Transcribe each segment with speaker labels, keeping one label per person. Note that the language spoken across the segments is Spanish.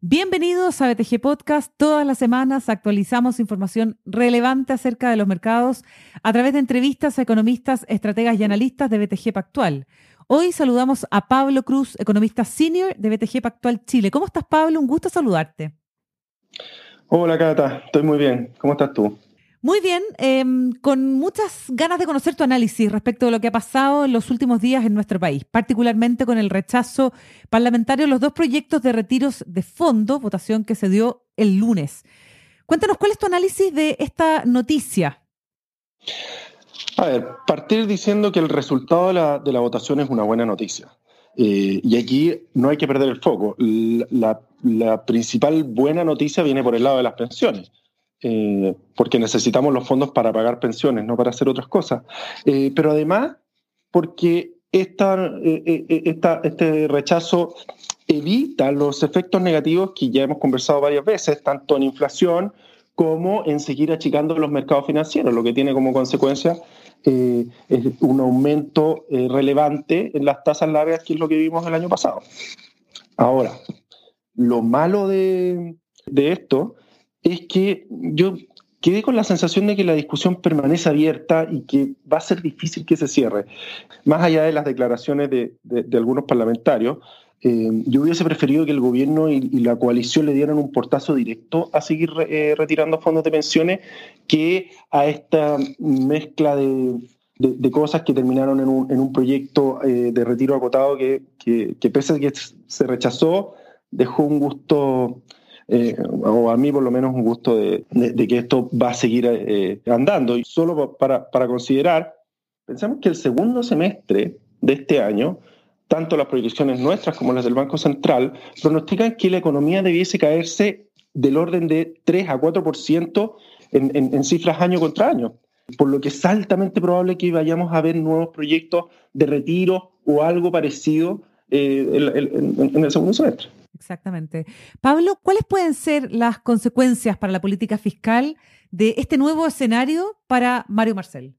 Speaker 1: Bienvenidos a BTG Podcast. Todas las semanas actualizamos información relevante acerca de los mercados a través de entrevistas a economistas, estrategas y analistas de BTG Pactual. Hoy saludamos a Pablo Cruz, economista senior de BTG Pactual Chile. ¿Cómo estás, Pablo? Un gusto saludarte.
Speaker 2: Hola, Cata. Estoy muy bien. ¿Cómo estás tú?
Speaker 1: Muy bien, em, con muchas ganas de conocer tu análisis respecto de lo que ha pasado en los últimos días en nuestro país, particularmente con el rechazo parlamentario de los dos proyectos de retiros de fondo, votación que se dio el lunes. Cuéntanos cuál es tu análisis de esta noticia.
Speaker 2: A ver, partir diciendo que el resultado de la, votación es una buena noticia. Eh, y aquí no hay que perder el foco. La principal buena noticia viene por el lado de las pensiones eh, porque necesitamos los fondos para pagar pensiones, no para hacer otras cosas. Eh, pero además, porque eh, esta, este rechazo evita los efectos negativos que ya hemos conversado varias veces, tanto en inflación como en seguir achicando los mercados financieros, lo que tiene como consecuencia un aumento relevante en las tasas largas, que es lo que vimos el año pasado. Ahora, lo malo de esto es que yo quedé con la sensación de que la discusión permanece abierta y que va a ser difícil que se cierre. Más allá de las declaraciones de, algunos parlamentarios, eh, yo hubiese preferido que el gobierno y, la coalición le dieran un portazo directo a seguir eh, retirando fondos de pensiones que a esta mezcla de, cosas que terminaron en un, proyecto eh, de retiro acotado que, que, pese a que se rechazó, dejó un gusto eh, o a mí por lo menos un gusto de, que esto va a seguir eh, andando. Y solo para, para considerar, pensamos que el segundo semestre de este año, tanto las proyecciones nuestras como las del Banco Central, pronostican que la economía debiese caerse del orden de 3 a 4% en, en, en cifras año contra año por lo que es altamente probable que vayamos a ver nuevos proyectos de retiro o algo parecido eh, en, el segundo semestre.
Speaker 1: Exactamente. Pablo, ¿cuáles pueden ser las consecuencias para la política fiscal de este nuevo escenario para Mario Marcel?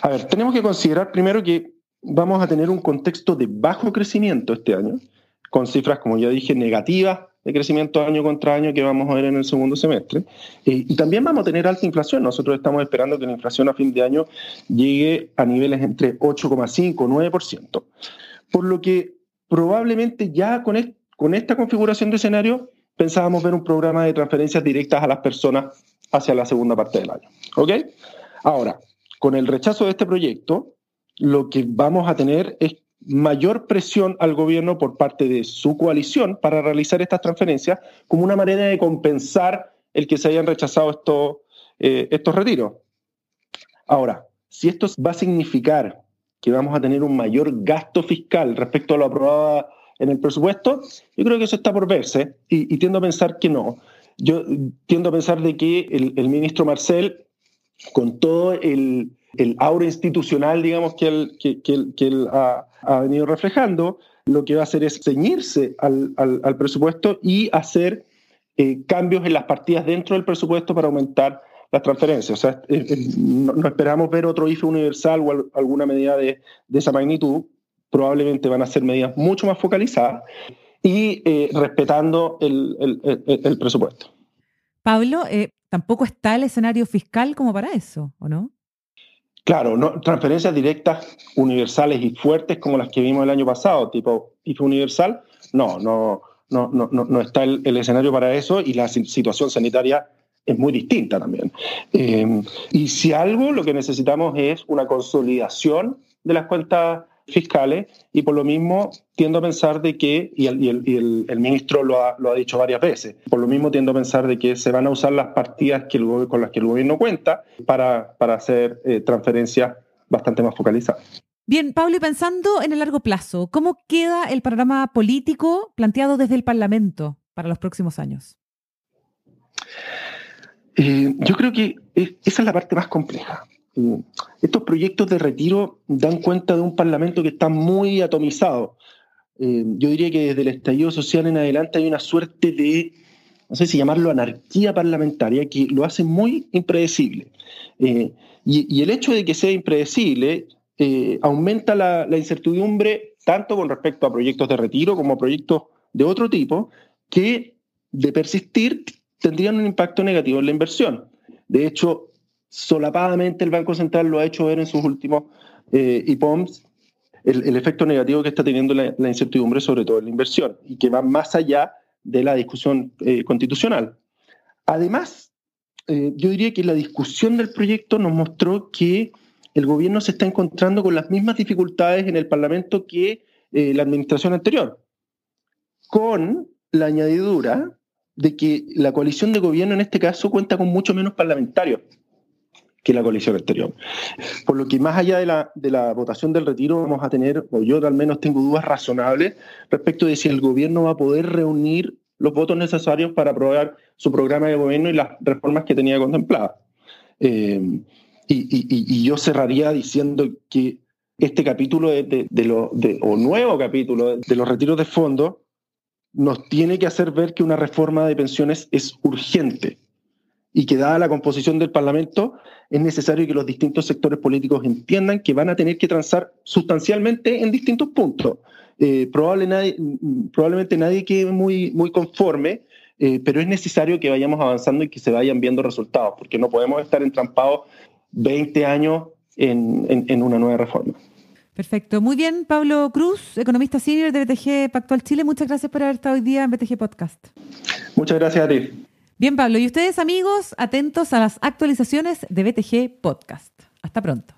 Speaker 2: A ver, tenemos que considerar primero que vamos a tener un contexto de bajo crecimiento este año, con cifras, como ya dije, negativas de crecimiento año contra año que vamos a ver en el segundo semestre. Eh, y también vamos a tener alta inflación. Nosotros estamos esperando que la inflación a fin de año llegue a niveles entre 8,5 y 9%. Por lo que probablemente ya con, con esta configuración de escenario pensábamos ver un programa de transferencias directas a las personas hacia la segunda parte del año. ¿Ok? Ahora, con el rechazo de este proyecto, lo que vamos a tener es mayor presión al gobierno por parte de su coalición para realizar estas transferencias como una manera de compensar el que se hayan rechazado estos, eh, estos retiros. Ahora, si esto va a significar que vamos a tener un mayor gasto fiscal respecto a lo aprobado en el presupuesto, yo creo que eso está por verse y, tiendo a pensar que no. Yo tiendo a pensar de que el, ministro Marcel, con todo el, el aura institucional, digamos, que él, que, él ha, venido reflejando, lo que va a hacer es ceñirse al, al, presupuesto y hacer eh, cambios en las partidas dentro del presupuesto para aumentar las transferencias. O sea, eh, eh, no, esperamos ver otro IFE universal o alguna medida de, esa magnitud. Probablemente van a ser medidas mucho más focalizadas y eh, respetando el, presupuesto.
Speaker 1: Pablo, tampoco está el escenario fiscal como para eso, ¿o no?
Speaker 2: Claro, no, transferencias directas universales y fuertes como las que vimos el año pasado, tipo IFE universal, no, no, no, no, no está el, el escenario para eso y la situación sanitaria es muy distinta también. Eh, y si algo, lo que necesitamos es una consolidación de las cuentas fiscales y por lo mismo tiendo a pensar de que, y el, el, ministro lo ha, lo ha, dicho varias veces, por lo mismo tiendo a pensar de que se van a usar las partidas que el, con las que el gobierno cuenta para, para hacer eh, transferencias bastante más focalizadas.
Speaker 1: Bien, Pablo, y pensando en el largo plazo, ¿cómo queda el panorama político planteado desde el Parlamento para los próximos años?
Speaker 2: Eh, yo creo que esa es la parte más compleja. Eh, estos proyectos de retiro dan cuenta de un Parlamento que está muy atomizado. Eh, yo diría que desde el estallido social en adelante hay una suerte de, no sé si llamarlo anarquía parlamentaria, que lo hace muy impredecible. Y, y, el hecho de que sea impredecible eh, aumenta la, incertidumbre tanto con respecto a proyectos de retiro como proyectos de otro tipo que de persistir tendrían un impacto negativo en la inversión. De hecho, solapadamente el Banco Central lo ha hecho ver en sus últimos eh, IPOMs el, efecto negativo que está teniendo la, incertidumbre sobre todo en la inversión y que va más allá de la discusión eh, constitucional. Además, eh, yo diría que la discusión del proyecto nos mostró que el gobierno se está encontrando con las mismas dificultades en el Parlamento que eh, la administración anterior, con la añadidura de que la coalición de gobierno en este caso cuenta con mucho menos parlamentarios que la coalición anterior. Por lo que más allá de la, de la votación del retiro vamos a tener, o yo al menos tengo dudas razonables respecto de si el gobierno va a poder reunir los votos necesarios para aprobar su programa de gobierno y las reformas que tenía contempladas. Eh, y, yo cerraría diciendo que este capítulo de, de, o nuevo capítulo de los retiros de fondos nos tiene que hacer ver que una reforma de pensiones es urgente y que dada la composición del Parlamento es necesario que los distintos sectores políticos entiendan que van a tener que transar sustancialmente en distintos puntos. Eh, probablemente nadie quede muy, muy conforme, eh, pero es necesario que vayamos avanzando y que se vayan viendo resultados, porque no podemos estar entrampados 20 años en, una nueva reforma.
Speaker 1: Perfecto. Muy bien, Pablo Cruz, economista senior de BTG Pactual Chile. Muchas gracias por haber estado hoy día en BTG Podcast.
Speaker 2: Muchas gracias a ti.
Speaker 1: Bien, Pablo. Y ustedes, amigos, atentos a las actualizaciones de BTG Podcast. Hasta pronto.